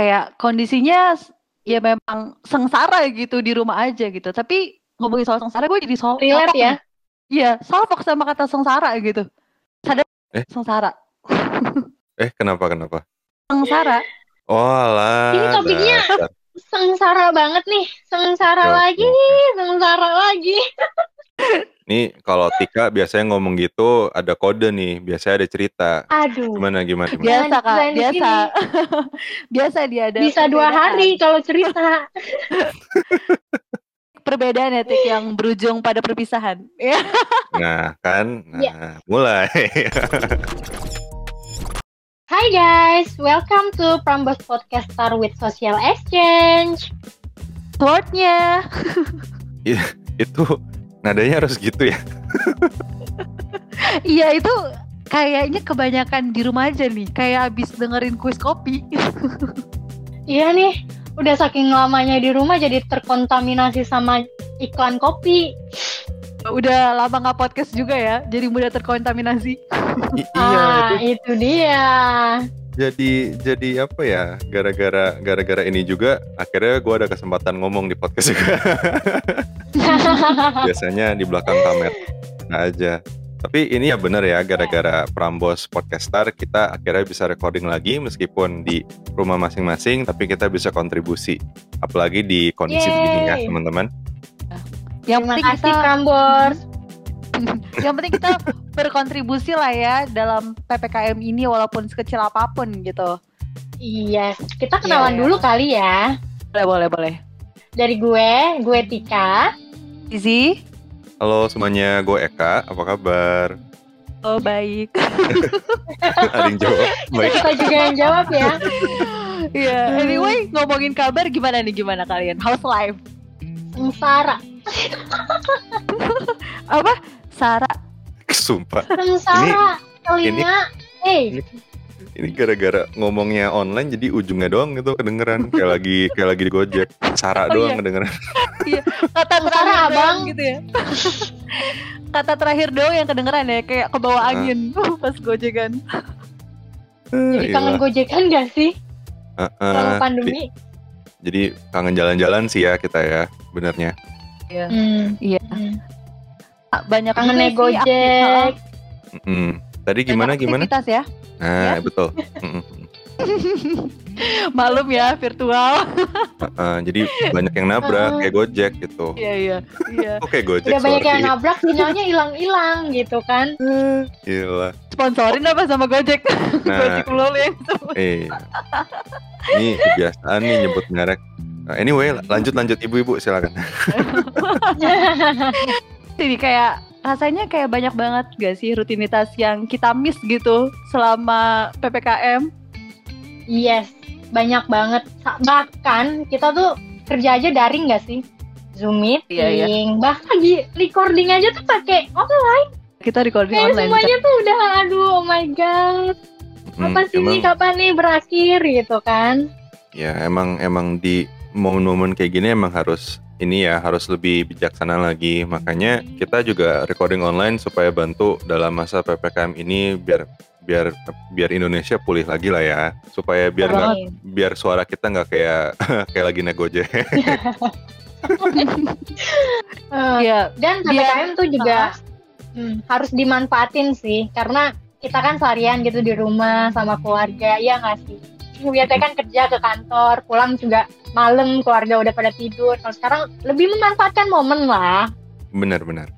kayak kondisinya ya memang sengsara gitu di rumah aja gitu. Tapi ngomongin soal sengsara gue jadi soal Relate ya? Iya, salfok sama kata sengsara gitu. Sadar Eh? sengsara. Eh, kenapa kenapa? Sengsara. Oh, alah. Ini topiknya dasar. Sengsara banget nih. Sengsara Oke, lagi, sengsara lagi. Nih, kalau Tika biasanya ngomong gitu ada kode nih, biasanya ada cerita. Aduh. Gimana gimana gimana? Biasa Kak, di biasa. biasa dia ada Bisa dua hari kalau cerita. Perbedaan ya Tik yang berujung pada perpisahan. Ya. Nah, kan? Nah, Ya. mulai. Hai guys, welcome to Prambos Podcast Star with Social Exchange. Wordnya. Itu nadanya harus gitu ya. Iya itu kayaknya kebanyakan di rumah aja nih. Kayak abis dengerin kuis kopi. Iya nih, udah saking lamanya di rumah jadi terkontaminasi sama iklan kopi. Udah lama nggak podcast juga ya. Jadi mudah terkontaminasi. I- iya, ah, itu itu dia. Jadi jadi apa ya? Gara-gara gara-gara ini juga akhirnya gua ada kesempatan ngomong di podcast juga. Biasanya di belakang kamera aja. Tapi ini ya bener ya, gara-gara Prambos Podcastar kita akhirnya bisa recording lagi meskipun di rumah masing-masing, tapi kita bisa kontribusi. Apalagi di kondisi Yeay. begini ya, teman-teman. Yang penting kita Prambors. yang penting kita berkontribusi lah ya dalam PPKM ini walaupun sekecil apa pun gitu. Iya, kita kenalan Iya. dulu kali ya. Boleh boleh boleh. Dari gue, gue Tika. Izzy. Halo semuanya, gue Eka. Apa kabar? Oh baik. Ada yang jawab? Baik. Kita juga yang jawab ya. Iya. Anyway ngomongin kabar gimana nih gimana kalian? House life. Sengsara. Apa? Sarah. Sumpah. Sengsara. Telinga. Eh, ini- Ini gara-gara ngomongnya online jadi ujungnya doang gitu kedengeran kayak lagi kayak lagi di Gojek. Sarah Oh, doang iya. kedengeran. Kata Sengsara, terakhir Abang. doang gitu ya. Kata terakhir doang yang kedengeran ya kayak ke bawah Ah. angin pas gojekan. jadi kangen gojekan gak sih? Selama pandemi. Jadi kangen jalan-jalan sih ya kita ya, benernya. Iya. Hmm. Iya. Banyak Kangen gojek. aktif- Mm. Tadi banyak gimana gimana? aktivitas ya. Nah, betul. Mm-mm. Malum ya virtual. Heeh, jadi banyak yang nabrak kayak Gojek gitu. Iya iya. Iya. Oke Gojek Udah banyak yang nabrak, sinyalnya hilang-hilang gitu kan. Gila. Sponsorin apa sama Gojek? Nah, Gojek mulu yang eh. Ini kebiasaan nih nyebut merek. Nah, anyway, lanjut lanjut ibu-ibu silakan. Jadi kayak rasanya kayak banyak banget gak sih rutinitas yang kita miss gitu selama PPKM? yes, banyak banget. Bahkan kita tuh kerja aja daring gak sih? Zoom meeting, Iya, iya. bahkan di recording aja tuh pakai online. Kita recording Kayak online. semuanya tuh udah aduh oh my god. Hmm, Apa sih ini emang, kapan nih berakhir gitu kan? ya emang emang di momen-momen kayak gini emang harus ini ya harus lebih bijaksana lagi. Makanya kita juga recording online supaya bantu dalam masa PPKM ini biar biar biar Indonesia pulih lagi lah ya. Supaya biar nggak biar suara kita nggak kayak kayak lagi naik Gojek. Eh, Iya. Dan PPKM tuh juga hmm, harus dimanfaatin sih karena kita kan seharian gitu di rumah sama keluarga, ya nggak sih? Biasanya kan kerja ke kantor, pulang juga malam keluarga udah pada tidur. Kalau sekarang lebih memanfaatkan momen lah. Benar-benar.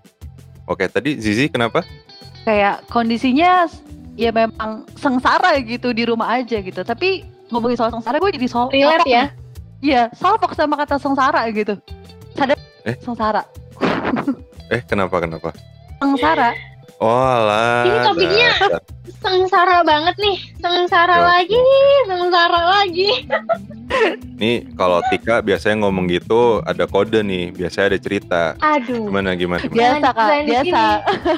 Oke, tadi Zizi kenapa? Kayak kondisinya ya memang sengsara gitu di rumah aja gitu. Tapi ngomongin soal sengsara gue jadi soal Relate ya? Iya, salfok sama kata sengsara gitu. Sadar Eh? sengsara. Eh, kenapa kenapa? Sengsara. Oh. Ini topiknya. Sengsara banget nih, sengsara Ya. lagi, sengsara lagi. Nih, kalau Tika biasanya ngomong gitu ada kode nih, biasanya ada cerita. Aduh, Gimana gimana? gimana? Biasa kak, di biasa.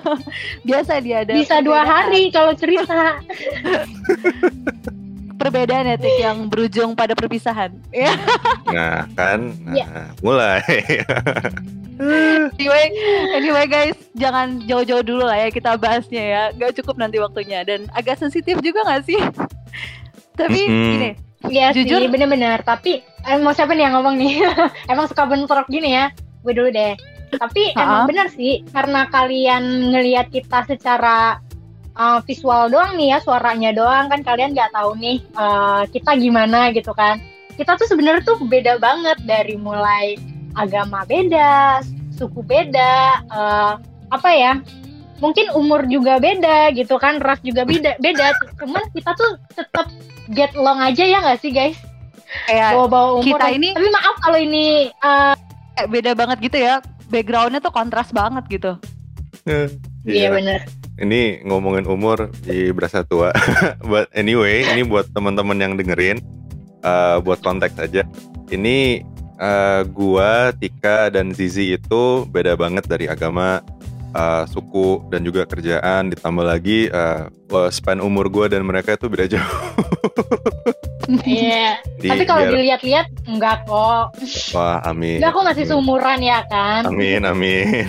biasa dia ada. bisa dua hari kalau cerita. Perbedaan ya Tik yang berujung pada perpisahan. Ya. Nah, kan? Nah, Ya. mulai. Anyway, anyway guys, jangan jauh-jauh dulu lah ya kita bahasnya ya. Gak cukup nanti waktunya dan agak sensitif juga gak sih? Tapi Mm-mm. gini, Iya Jujur- sih, bener-bener. Tapi eh, mau siapa nih yang ngomong nih? emang suka bentrok gini ya? Gue dulu deh. Tapi emang bener sih, karena kalian ngelihat kita secara uh, visual doang nih ya, suaranya doang kan kalian nggak tahu nih uh, kita gimana gitu kan. Kita tuh sebenarnya tuh beda banget dari mulai agama beda, suku beda, uh, apa ya? Mungkin umur juga beda gitu kan, ras juga beda. Beda. Cuman kita tuh tetap get along aja ya nggak sih guys? Kayak Bawa-bawa umur. kita ini- Tapi maaf kalau ini uh, kayak beda banget gitu ya. Backgroundnya tuh kontras banget gitu. iya bener. Ini ngomongin umur di berasa tua. But anyway, ini buat teman-teman yang dengerin, eh, buat konteks aja. Ini eh, gua, Tika, dan Zizi itu beda banget dari agama, eh, suku, dan juga kerjaan. Ditambah lagi eh, wah, span umur gua dan mereka itu beda jauh. Iya. Di- Tapi kalau dilihat-lihat enggak kok. wah, amin. Enggak kok masih Amin. seumuran ya kan? Amin, amin.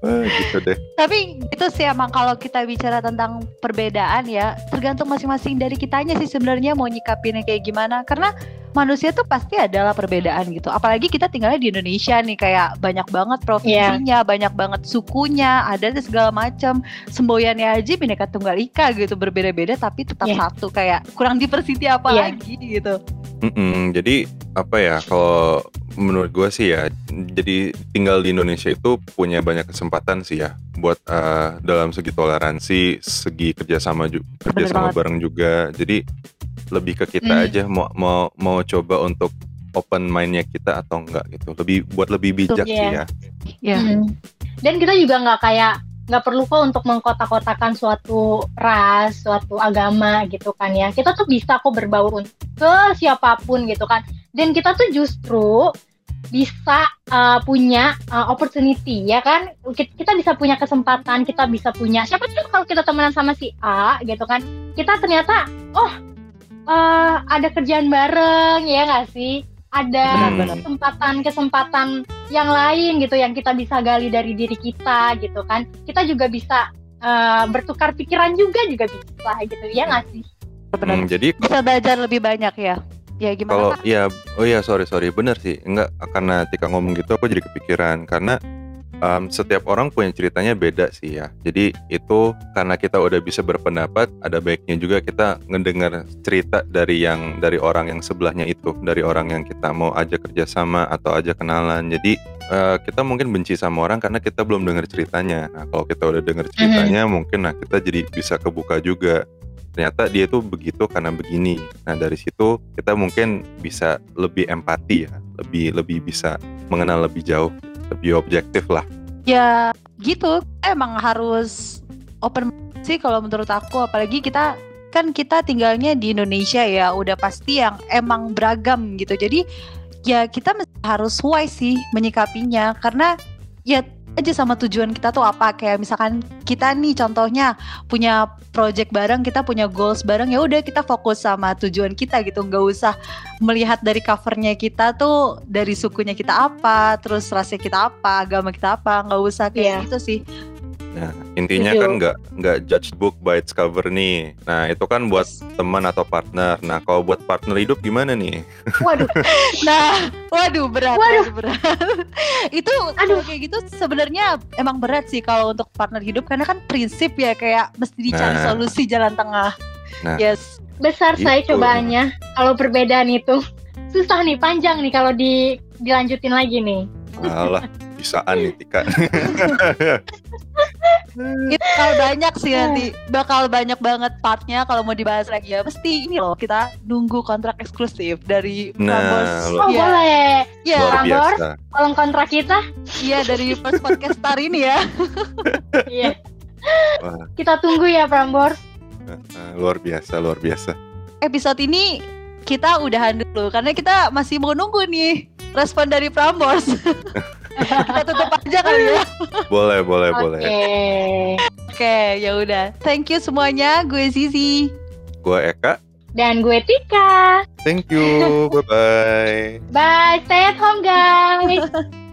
Wah, gitu deh. Tapi itu sih emang kalau kita bicara tentang perbedaan ya, tergantung masing-masing dari kitanya sih sebenarnya mau nyikapinnya kayak gimana. Karena manusia tuh pasti adalah perbedaan gitu. Apalagi kita tinggalnya di Indonesia nih kayak banyak banget provinsinya, banyak banget sukunya, ada segala macam. Semboyannya aja bineka tunggal ika gitu, berbeda-beda tapi tetap Iya. satu kayak kurang diversity apa Iya. lagi gitu. Mm-mm, jadi apa ya kalau menurut gue sih ya jadi tinggal di Indonesia itu punya banyak kesempatan sih ya buat eh, dalam segi toleransi segi kerjasama ju- kerjasama bareng juga jadi lebih ke kita Hmm. aja mau mau mau coba untuk open mindnya kita atau enggak gitu lebih buat lebih bijak Iya. sih ya Ya. Hmm. Dan kita juga nggak kayak nggak perlu kok untuk mengkotak-kotakan suatu ras, suatu agama gitu kan ya. Kita tuh bisa kok berbaur ke siapa pun gitu kan. Dan kita tuh justru bisa uh, punya uh, opportunity ya kan. Ki- Kita bisa punya kesempatan, kita bisa punya siapa tahu kalau kita temenan sama si A gitu kan. Kita ternyata oh uh, ada kerjaan bareng ya nggak sih? Ada Benar-benar. kesempatan-kesempatan yang lain gitu yang kita bisa gali dari diri kita gitu kan kita juga bisa eh, bertukar pikiran juga juga bisa gitu ya nggak sih Benar. Hmm, jadi Bisa belajar lebih banyak ya. Ya gimana Kalau iya, oh iya sorry sorry, bener sih. Enggak karena Tika ngomong gitu, aku jadi kepikiran karena em, setiap orang punya ceritanya beda sih ya. Jadi itu karena kita udah bisa berpendapat, ada baiknya juga kita ngedengar cerita dari yang dari orang yang sebelahnya itu, dari orang yang kita mau ajak kerjasama atau ajak kenalan. Jadi eh, kita mungkin benci sama orang karena kita belum dengar ceritanya. Nah kalau kita udah dengar ceritanya, mungkin nah kita jadi bisa kebuka juga ternyata dia tuh begitu karena begini. Nah dari situ kita mungkin bisa lebih empati ya, lebih lebih bisa mengenal lebih jauh, lebih objektif lah. Ya gitu, emang harus open sih kalau menurut aku apalagi kita kan kita tinggalnya di Indonesia ya udah pasti yang emang beragam gitu. Jadi ya kita harus wise sih menyikapinya karena ya aja sama tujuan kita tuh apa. Kayak misalkan kita nih contohnya punya project bareng kita punya goals bareng ya udah kita fokus sama tujuan kita gitu. Nggak usah melihat dari covernya kita tuh dari sukunya kita apa terus rasnya kita apa agama kita apa. Nggak usah kayak Iya. gitu sih Nah intinya Setuju. kan nggak nggak judge book by its cover nih. Nah itu kan buat teman atau partner. Nah kalau buat partner hidup gimana nih? waduh nah waduh berat Waduh. waduh, berat itu kalau kayak gitu sebenarnya emang berat sih kalau untuk partner hidup karena kan prinsip ya kayak mesti dicari Nah. solusi jalan tengah Nah. yes besar saya Gitu. cobaannya kalau perbedaan itu susah nih panjang nih kalau di dilanjutin lagi nih Alah bisaan nih Tika. itu bakal banyak sih nanti. Bakal banyak banget partnya kalau mau dibahas lagi ya. Mesti ini loh kita nunggu kontrak eksklusif dari Nah, Prambors. oh Iya. boleh. Luar Prambors. tolong kontrak kita. Iya dari first podcast star ini ya. Iya. Kita tunggu ya Prambors. Nah, luar biasa, luar biasa. episode ini kita udahan dulu karena kita masih mau nunggu nih respon dari Prambors kita tutup aja kali ya Boleh, boleh, oke boleh. oke ya udah thank you semuanya gue Zizi Gua Eka. dan gue Tika Thank you. Bye bye. bye stay at home guys